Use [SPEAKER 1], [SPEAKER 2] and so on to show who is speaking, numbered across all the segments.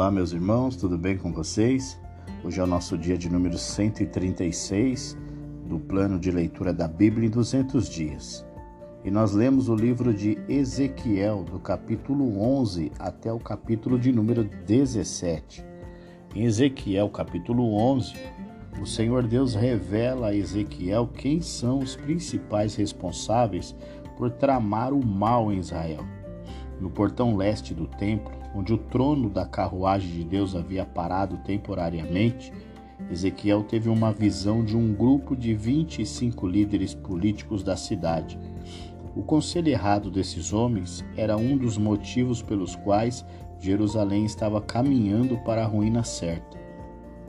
[SPEAKER 1] Olá, meus irmãos, tudo bem com vocês? Hoje é o nosso dia de número 136 do plano de leitura da Bíblia em 200 dias. E nós lemos o livro de Ezequiel, do capítulo 11 até o capítulo de número 17. Em Ezequiel, capítulo 11, o Senhor Deus revela a Ezequiel quem são os principais responsáveis por tramar o mal em Israel. No portão leste do templo, onde o trono da carruagem de Deus havia parado temporariamente, Ezequiel teve uma visão de um grupo de 25 líderes políticos da cidade. O conselho errado desses homens era um dos motivos pelos quais Jerusalém estava caminhando para a ruína certa.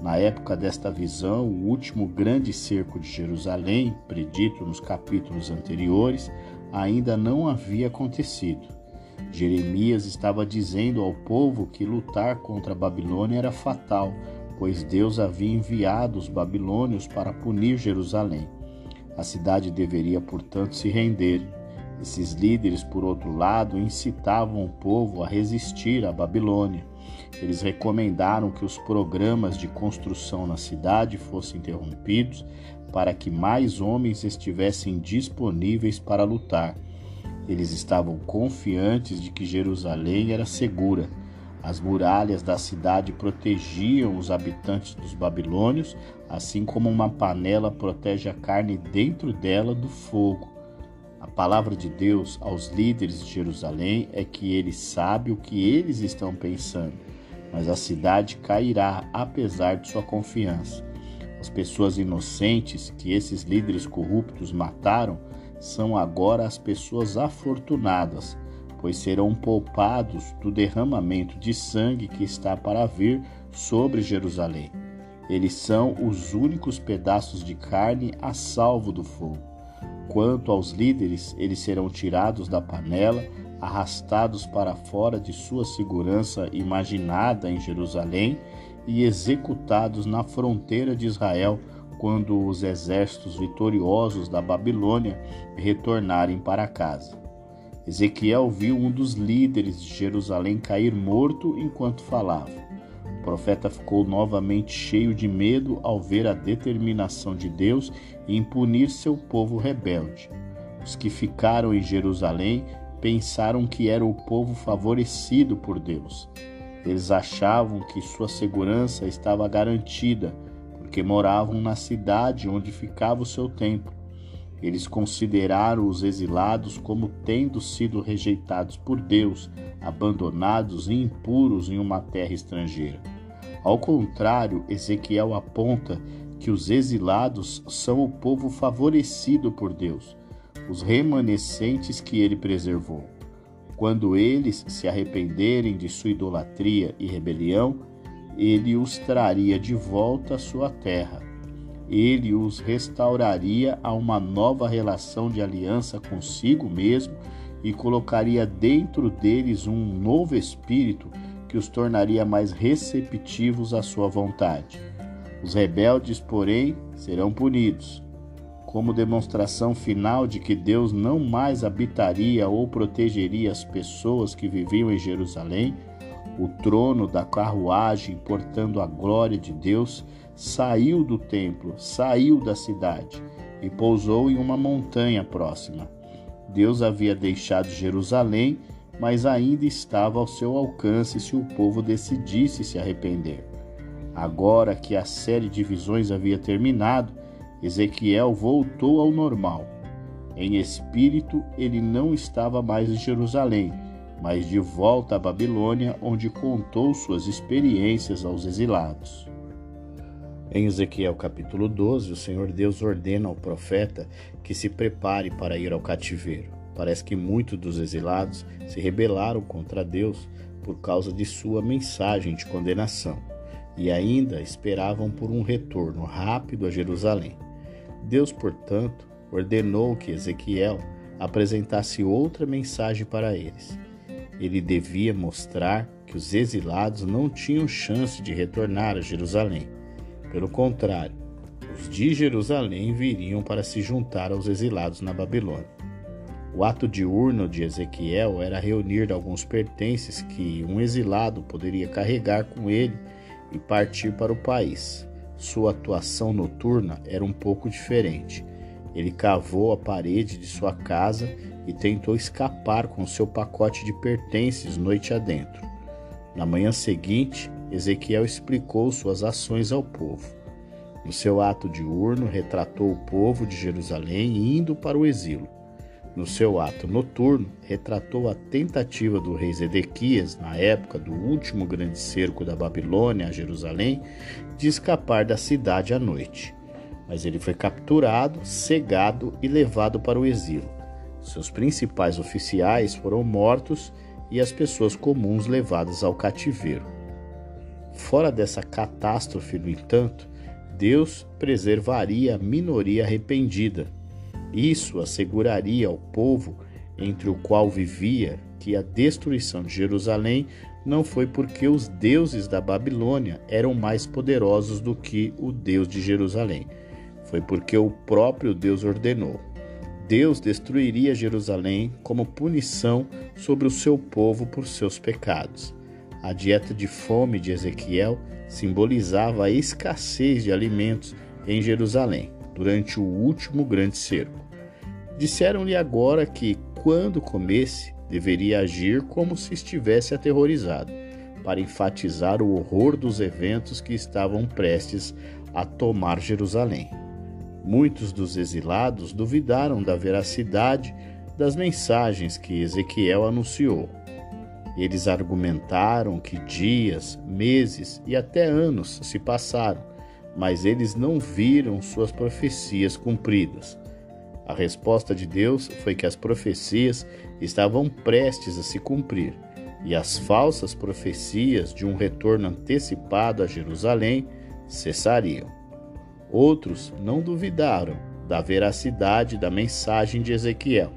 [SPEAKER 1] Na época desta visão, o último grande cerco de Jerusalém, predito nos capítulos anteriores, ainda não havia acontecido. Jeremias estava dizendo ao povo que lutar contra a Babilônia era fatal, pois Deus havia enviado os babilônios para punir Jerusalém. A cidade deveria, portanto, se render. Esses líderes, por outro lado, incitavam o povo a resistir à Babilônia. Eles recomendaram que os programas de construção na cidade fossem interrompidos para que mais homens estivessem disponíveis para lutar. Eles estavam confiantes de que Jerusalém era segura. As muralhas da cidade protegiam os habitantes dos babilônios, assim como uma panela protege a carne dentro dela do fogo. A palavra de Deus aos líderes de Jerusalém é que ele sabe o que eles estão pensando, mas a cidade cairá apesar de sua confiança. As pessoas inocentes que esses líderes corruptos mataram são agora as pessoas afortunadas, pois serão poupados do derramamento de sangue que está para vir sobre Jerusalém. Eles são os únicos pedaços de carne a salvo do fogo. Quanto aos líderes, eles serão tirados da panela, arrastados para fora de sua segurança imaginada em Jerusalém e executados na fronteira de Israel quando os exércitos vitoriosos da Babilônia retornarem para casa. Ezequiel viu um dos líderes de Jerusalém cair morto enquanto falava. O profeta ficou novamente cheio de medo ao ver a determinação de Deus em punir seu povo rebelde. Os que ficaram em Jerusalém pensaram que era o povo favorecido por Deus. Eles achavam que sua segurança estava garantida porque moravam na cidade onde ficava o seu templo. Eles consideraram os exilados como tendo sido rejeitados por Deus, abandonados e impuros em uma terra estrangeira. Ao contrário, Ezequiel aponta que os exilados são o povo favorecido por Deus, os remanescentes que ele preservou. Quando eles se arrependerem de sua idolatria e rebelião, ele os traria de volta à sua terra. Ele os restauraria a uma nova relação de aliança consigo mesmo e colocaria dentro deles um novo espírito que os tornaria mais receptivos à sua vontade. Os rebeldes, porém, serão punidos. Como demonstração final de que Deus não mais habitaria ou protegeria as pessoas que viviam em Jerusalém, o trono da carruagem portando a glória de Deus saiu do templo, saiu da cidade e pousou em uma montanha próxima. Deus havia deixado Jerusalém, mas ainda estava ao seu alcance se o povo decidisse se arrepender. Agora que a série de visões havia terminado, Ezequiel voltou ao normal. Em espírito, ele não estava mais em Jerusalém mas de volta à Babilônia, onde contou suas experiências aos exilados. Em Ezequiel capítulo 12, o Senhor Deus ordena ao profeta que se prepare para ir ao cativeiro. Parece que muitos dos exilados se rebelaram contra Deus por causa de sua mensagem de condenação e ainda esperavam por um retorno rápido a Jerusalém. Deus, portanto, ordenou que Ezequiel apresentasse outra mensagem para eles ele devia mostrar que os exilados não tinham chance de retornar a Jerusalém. Pelo contrário, os de Jerusalém viriam para se juntar aos exilados na Babilônia. O ato diurno de Ezequiel era reunir alguns pertences que um exilado poderia carregar com ele e partir para o país. Sua atuação noturna era um pouco diferente. Ele cavou a parede de sua casa e tentou escapar com seu pacote de pertences noite adentro. Na manhã seguinte, Ezequiel explicou suas ações ao povo. No seu ato diurno, retratou o povo de Jerusalém indo para o exílio. No seu ato noturno, retratou a tentativa do rei Zedequias, na época do último grande cerco da Babilônia a Jerusalém, de escapar da cidade à noite. Mas ele foi capturado, cegado e levado para o exílio. Seus principais oficiais foram mortos e as pessoas comuns levadas ao cativeiro. Fora dessa catástrofe, no entanto, Deus preservaria a minoria arrependida isso asseguraria ao povo entre o qual vivia que a destruição de Jerusalém não foi porque os deuses da Babilônia eram mais poderosos do que o Deus de Jerusalém. Foi porque o próprio Deus ordenou. Deus destruiria Jerusalém como punição sobre o seu povo por seus pecados. A dieta de fome de Ezequiel simbolizava a escassez de alimentos em Jerusalém durante o último grande cerco. Disseram-lhe agora que, quando comesse, deveria agir como se estivesse aterrorizado, para enfatizar o horror dos eventos que estavam prestes a tomar Jerusalém. Muitos dos exilados duvidaram da veracidade das mensagens que Ezequiel anunciou. Eles argumentaram que dias, meses e até anos se passaram, mas eles não viram suas profecias cumpridas. A resposta de Deus foi que as profecias estavam prestes a se cumprir e as falsas profecias de um retorno antecipado a Jerusalém cessariam. Outros não duvidaram da veracidade da mensagem de Ezequiel,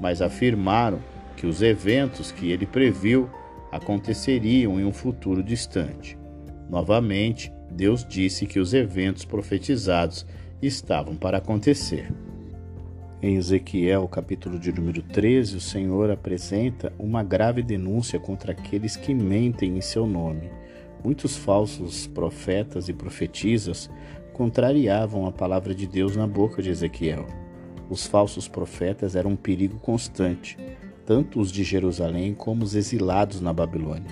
[SPEAKER 1] mas afirmaram que os eventos que ele previu aconteceriam em um futuro distante. Novamente, Deus disse que os eventos profetizados estavam para acontecer. Em Ezequiel, capítulo de número 13, o Senhor apresenta uma grave denúncia contra aqueles que mentem em seu nome. Muitos falsos profetas e profetisas contrariavam a palavra de Deus na boca de Ezequiel. Os falsos profetas eram um perigo constante, tanto os de Jerusalém como os exilados na Babilônia.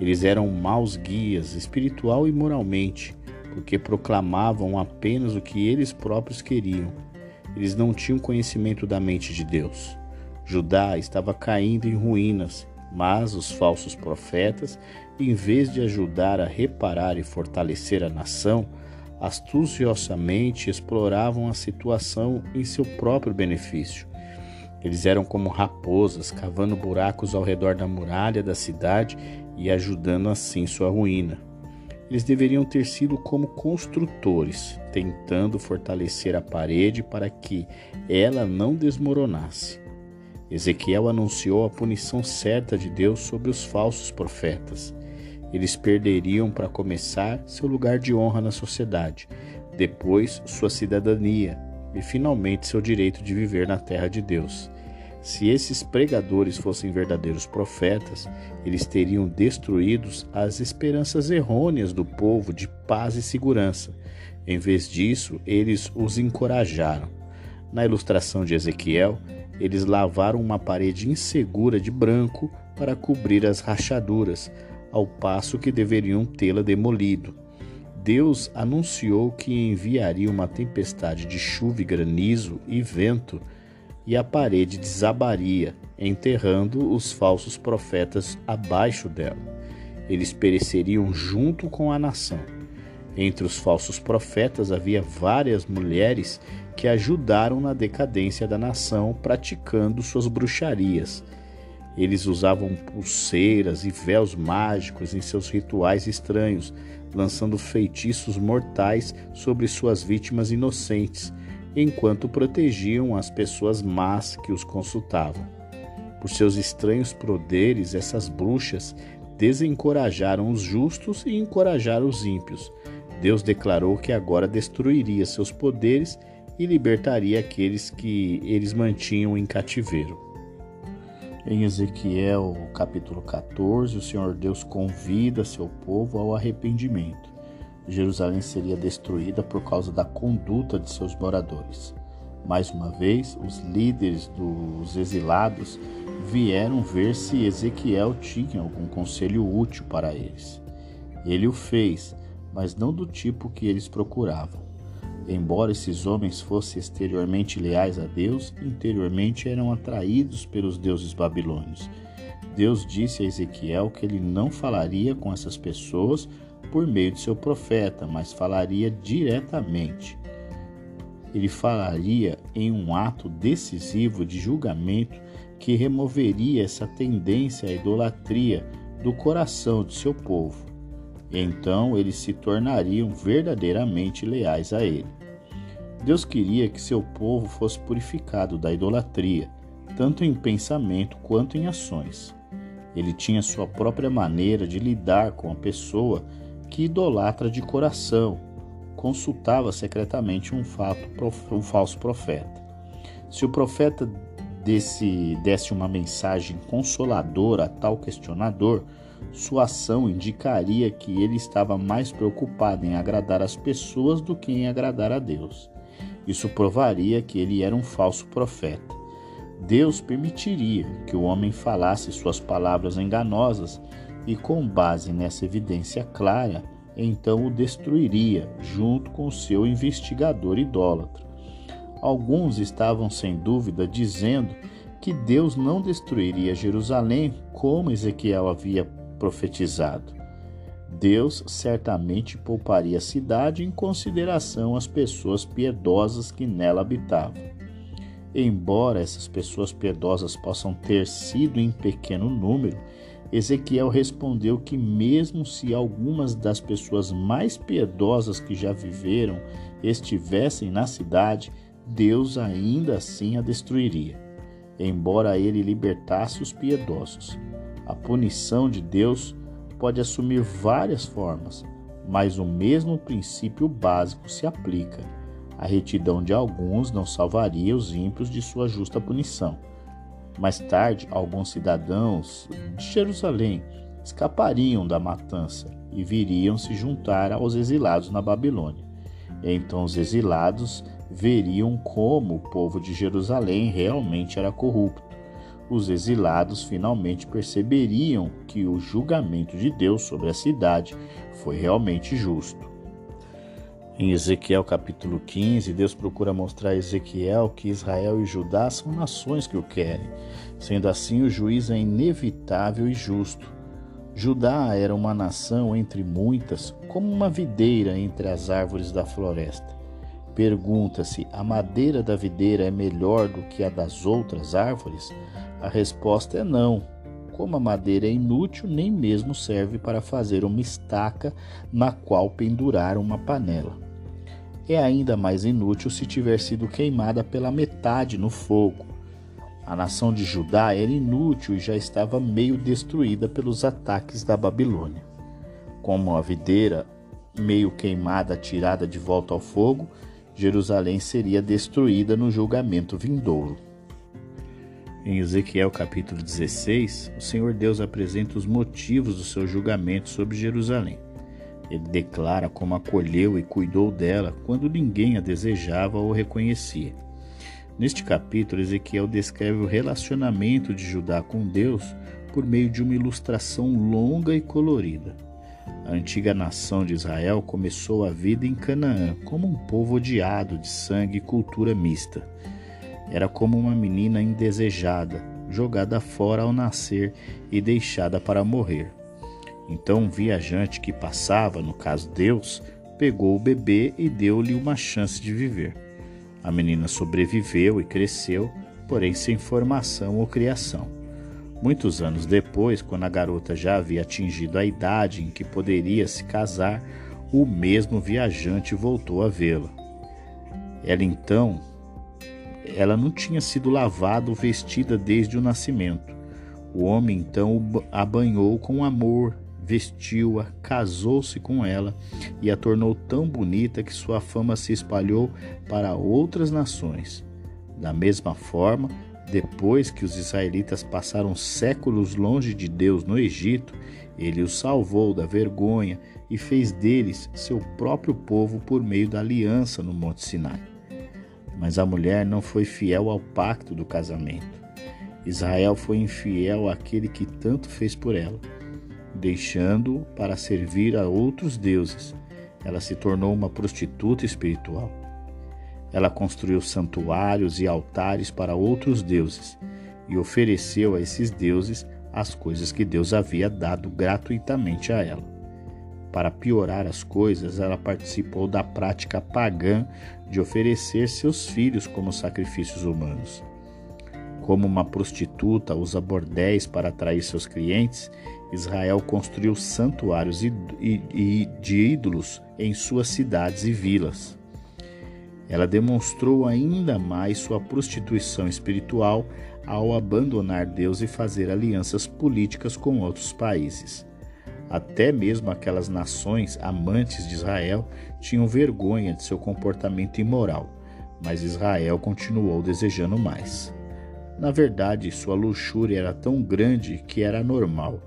[SPEAKER 1] Eles eram maus guias espiritual e moralmente, porque proclamavam apenas o que eles próprios queriam eles não tinham conhecimento da mente de Deus. Judá estava caindo em ruínas, mas os falsos profetas, em vez de ajudar a reparar e fortalecer a nação, astuciosamente exploravam a situação em seu próprio benefício. Eles eram como raposas, cavando buracos ao redor da muralha da cidade e ajudando assim sua ruína. Eles deveriam ter sido como construtores, tentando fortalecer a parede para que ela não desmoronasse. Ezequiel anunciou a punição certa de Deus sobre os falsos profetas. Eles perderiam, para começar, seu lugar de honra na sociedade, depois sua cidadania e, finalmente, seu direito de viver na terra de Deus. Se esses pregadores fossem verdadeiros profetas, eles teriam destruídos as esperanças errôneas do povo de paz e segurança. Em vez disso, eles os encorajaram. Na ilustração de Ezequiel, eles lavaram uma parede insegura de branco para cobrir as rachaduras, ao passo que deveriam tê-la demolido. Deus anunciou que enviaria uma tempestade de chuva e granizo e vento e a parede desabaria, enterrando os falsos profetas abaixo dela. Eles pereceriam junto com a nação. Entre os falsos profetas havia várias mulheres que ajudaram na decadência da nação praticando suas bruxarias. Eles usavam pulseiras e véus mágicos em seus rituais estranhos, lançando feitiços mortais sobre suas vítimas inocentes enquanto protegiam as pessoas más que os consultavam. Por seus estranhos poderes, essas bruxas desencorajaram os justos e encorajaram os ímpios. Deus declarou que agora destruiria seus poderes e libertaria aqueles que eles mantinham em cativeiro. Em Ezequiel capítulo 14, o Senhor Deus convida seu povo ao arrependimento. Jerusalém seria destruída por causa da conduta de seus moradores. Mais uma vez, os líderes dos exilados vieram ver se Ezequiel tinha algum conselho útil para eles. Ele o fez, mas não do tipo que eles procuravam. Embora esses homens fossem exteriormente leais a Deus, interiormente eram atraídos pelos deuses babilônios. Deus disse a Ezequiel que ele não falaria com essas pessoas por meio de seu profeta, mas falaria diretamente. Ele falaria em um ato decisivo de julgamento que removeria essa tendência à idolatria do coração de seu povo. Então eles se tornariam verdadeiramente leais a ele. Deus queria que seu povo fosse purificado da idolatria, tanto em pensamento quanto em ações. Ele tinha sua própria maneira de lidar com a pessoa que idolatra de coração, consultava secretamente um, fato, um falso profeta. Se o profeta desse, desse uma mensagem consoladora a tal questionador, sua ação indicaria que ele estava mais preocupado em agradar as pessoas do que em agradar a Deus. Isso provaria que ele era um falso profeta. Deus permitiria que o homem falasse suas palavras enganosas e, com base nessa evidência clara, então o destruiria, junto com seu investigador idólatra. Alguns estavam sem dúvida dizendo que Deus não destruiria Jerusalém como Ezequiel havia profetizado. Deus certamente pouparia a cidade em consideração às pessoas piedosas que nela habitavam. Embora essas pessoas piedosas possam ter sido em pequeno número, Ezequiel respondeu que, mesmo se algumas das pessoas mais piedosas que já viveram estivessem na cidade, Deus ainda assim a destruiria, embora ele libertasse os piedosos. A punição de Deus pode assumir várias formas, mas o mesmo princípio básico se aplica. A retidão de alguns não salvaria os ímpios de sua justa punição mais tarde, alguns cidadãos de Jerusalém escapariam da matança e viriam se juntar aos exilados na Babilônia. Então os exilados veriam como o povo de Jerusalém realmente era corrupto. Os exilados finalmente perceberiam que o julgamento de Deus sobre a cidade foi realmente justo. Em Ezequiel capítulo 15, Deus procura mostrar a Ezequiel que Israel e Judá são nações que o querem. Sendo assim, o juízo é inevitável e justo. Judá era uma nação entre muitas, como uma videira entre as árvores da floresta. Pergunta-se: a madeira da videira é melhor do que a das outras árvores? A resposta é não. Como a madeira é inútil, nem mesmo serve para fazer uma estaca na qual pendurar uma panela é ainda mais inútil se tiver sido queimada pela metade no fogo. A nação de Judá era inútil e já estava meio destruída pelos ataques da Babilônia. Como a videira meio queimada tirada de volta ao fogo, Jerusalém seria destruída no julgamento vindouro. Em Ezequiel capítulo 16, o Senhor Deus apresenta os motivos do seu julgamento sobre Jerusalém. Ele declara como acolheu e cuidou dela quando ninguém a desejava ou reconhecia. Neste capítulo, Ezequiel descreve o relacionamento de Judá com Deus por meio de uma ilustração longa e colorida. A antiga nação de Israel começou a vida em Canaã como um povo odiado de sangue e cultura mista. Era como uma menina indesejada, jogada fora ao nascer e deixada para morrer. Então um viajante que passava, no caso Deus, pegou o bebê e deu-lhe uma chance de viver. A menina sobreviveu e cresceu, porém sem formação ou criação. Muitos anos depois, quando a garota já havia atingido a idade em que poderia se casar, o mesmo viajante voltou a vê-la. Ela então, ela não tinha sido lavada ou vestida desde o nascimento. O homem então a banhou com amor vestiu-a, casou-se com ela e a tornou tão bonita que sua fama se espalhou para outras nações. Da mesma forma, depois que os israelitas passaram séculos longe de Deus no Egito, ele os salvou da vergonha e fez deles seu próprio povo por meio da aliança no Monte Sinai. Mas a mulher não foi fiel ao pacto do casamento. Israel foi infiel àquele que tanto fez por ela, deixando-o para servir a outros deuses. Ela se tornou uma prostituta espiritual. Ela construiu santuários e altares para outros deuses e ofereceu a esses deuses as coisas que Deus havia dado gratuitamente a ela. Para piorar as coisas, ela participou da prática pagã de oferecer seus filhos como sacrifícios humanos. Como uma prostituta usa bordéis para atrair seus clientes, Israel construiu santuários de ídolos em suas cidades e vilas. Ela demonstrou ainda mais sua prostituição espiritual ao abandonar Deus e fazer alianças políticas com outros países. Até mesmo aquelas nações amantes de Israel tinham vergonha de seu comportamento imoral, mas Israel continuou desejando mais. Na verdade, sua luxúria era tão grande que era normal.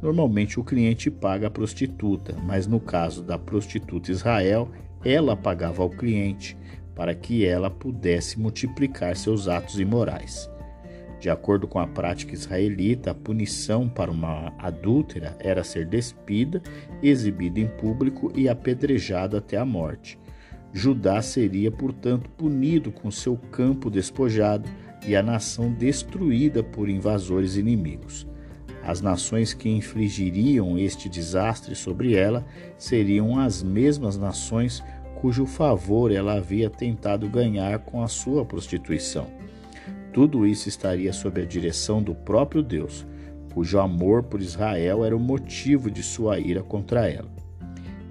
[SPEAKER 1] Normalmente o cliente paga a prostituta, mas no caso da prostituta Israel, ela pagava ao cliente para que ela pudesse multiplicar seus atos imorais. De acordo com a prática israelita, a punição para uma adúltera era ser despida, exibida em público e apedrejada até a morte. Judá seria, portanto, punido com seu campo despojado e a nação destruída por invasores inimigos. As nações que infligiriam este desastre sobre ela seriam as mesmas nações cujo favor ela havia tentado ganhar com a sua prostituição. Tudo isso estaria sob a direção do próprio Deus, cujo amor por Israel era o motivo de sua ira contra ela.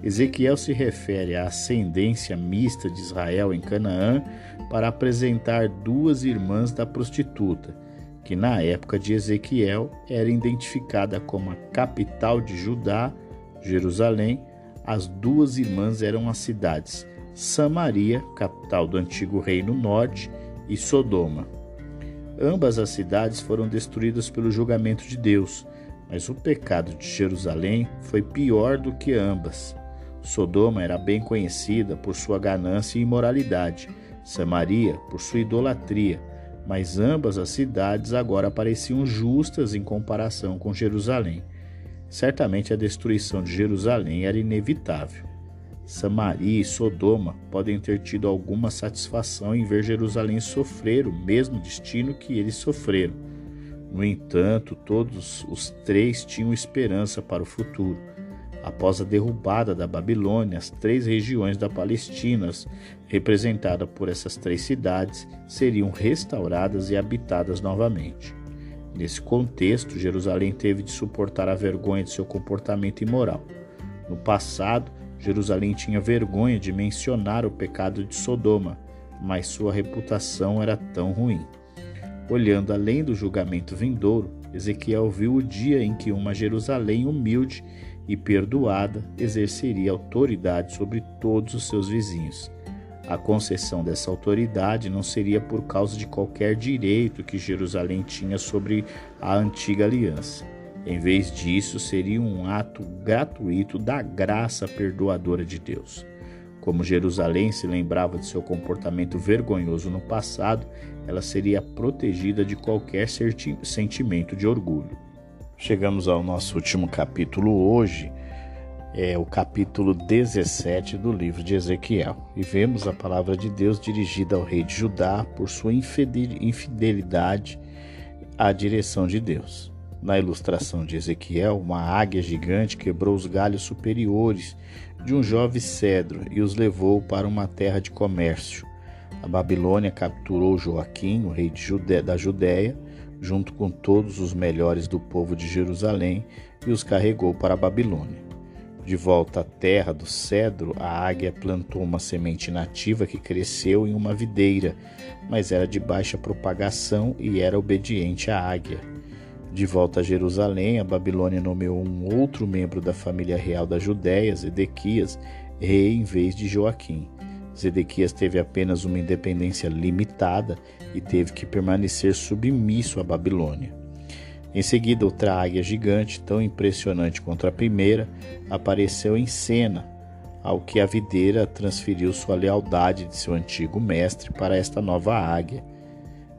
[SPEAKER 1] Ezequiel se refere à ascendência mista de Israel em Canaã para apresentar duas irmãs da prostituta, que na época de Ezequiel era identificada como a capital de Judá, Jerusalém. As duas irmãs eram as cidades Samaria, capital do antigo reino norte, e Sodoma. Ambas as cidades foram destruídas pelo julgamento de Deus, mas o pecado de Jerusalém foi pior do que ambas. Sodoma era bem conhecida por sua ganância e imoralidade, Samaria por sua idolatria, mas ambas as cidades agora pareciam justas em comparação com Jerusalém. Certamente a destruição de Jerusalém era inevitável. Samaria e Sodoma podem ter tido alguma satisfação em ver Jerusalém sofrer o mesmo destino que eles sofreram. No entanto, todos os três tinham esperança para o futuro. Após a derrubada da Babilônia, as três regiões da Palestina, representadas por essas três cidades, seriam restauradas e habitadas novamente. Nesse contexto, Jerusalém teve de suportar a vergonha de seu comportamento imoral. No passado, Jerusalém tinha vergonha de mencionar o pecado de Sodoma, mas sua reputação era tão ruim. Olhando além do julgamento vindouro, Ezequiel viu o dia em que uma Jerusalém humilde e perdoada exerceria autoridade sobre todos os seus vizinhos. A concessão dessa autoridade não seria por causa de qualquer direito que Jerusalém tinha sobre a antiga aliança. Em vez disso, seria um ato gratuito da graça perdoadora de Deus. Como Jerusalém se lembrava de seu comportamento vergonhoso no passado, ela seria protegida de qualquer sentimento de orgulho. Chegamos ao nosso último capítulo hoje, é o capítulo 17 do livro de Ezequiel. E vemos a palavra de Deus dirigida ao rei de Judá por sua infidelidade à direção de Deus. Na ilustração de Ezequiel, uma águia gigante quebrou os galhos superiores de um jovem cedro e os levou para uma terra de comércio. A Babilônia capturou Joaquim, o rei Judé, da Judéia, junto com todos os melhores do povo de Jerusalém, e os carregou para a Babilônia. De volta à terra do cedro, a águia plantou uma semente nativa que cresceu em uma videira, mas era de baixa propagação e era obediente à águia. De volta a Jerusalém, a Babilônia nomeou um outro membro da família real da Judéia, Zedequias, rei em vez de Joaquim. Zedequias teve apenas uma independência limitada e teve que permanecer submisso à Babilônia. Em seguida, outra águia gigante, tão impressionante quanto a primeira, apareceu em cena, ao que a videira transferiu sua lealdade de seu antigo mestre para esta nova águia.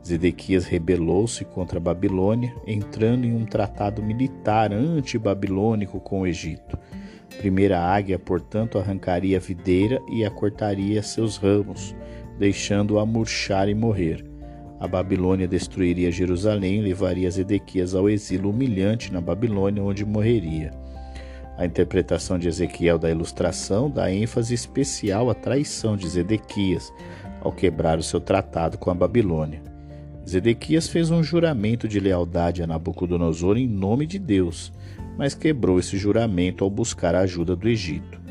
[SPEAKER 1] Zedequias rebelou-se contra a Babilônia, entrando em um tratado militar anti-babilônico com o Egito. Primeira águia, portanto, arrancaria a videira e a cortaria seus ramos, deixando-a murchar e morrer. A Babilônia destruiria Jerusalém e levaria Zedequias ao exílio humilhante na Babilônia, onde morreria. A interpretação de Ezequiel da ilustração dá ênfase especial à traição de Zedequias ao quebrar o seu tratado com a Babilônia. Zedequias fez um juramento de lealdade a Nabucodonosor em nome de Deus, mas quebrou esse juramento ao buscar a ajuda do Egito.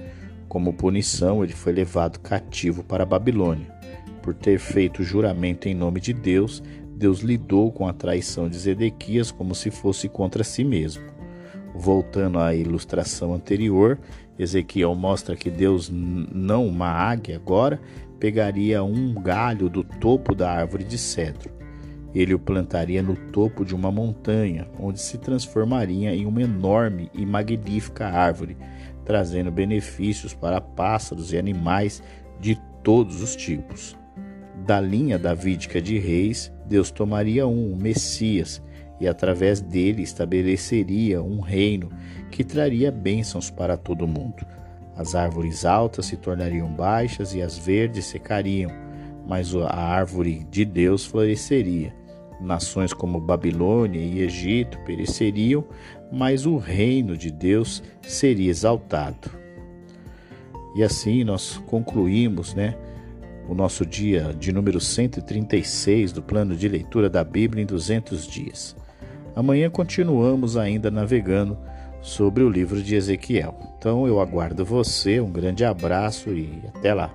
[SPEAKER 1] Como punição, ele foi levado cativo para a Babilônia. Por ter feito juramento em nome de Deus, Deus lidou com a traição de Zedequias como se fosse contra si mesmo. Voltando à ilustração anterior, Ezequiel mostra que Deus, não uma águia agora, pegaria um galho do topo da árvore de cedro. Ele o plantaria no topo de uma montanha, onde se transformaria em uma enorme e magnífica árvore, trazendo benefícios para pássaros e animais de todos os tipos. Da linha davídica de reis, Deus tomaria um, o Messias, e através dele estabeleceria um reino que traria bênçãos para todo mundo. As árvores altas se tornariam baixas e as verdes secariam, mas a árvore de Deus floresceria. Nações como Babilônia e Egito pereceriam, mas o reino de Deus seria exaltado. E assim nós concluímos, né, o nosso dia de número 136 do plano de leitura da Bíblia em 200 dias. Amanhã continuamos ainda navegando sobre o livro de Ezequiel. Então eu aguardo você, um grande abraço e até lá.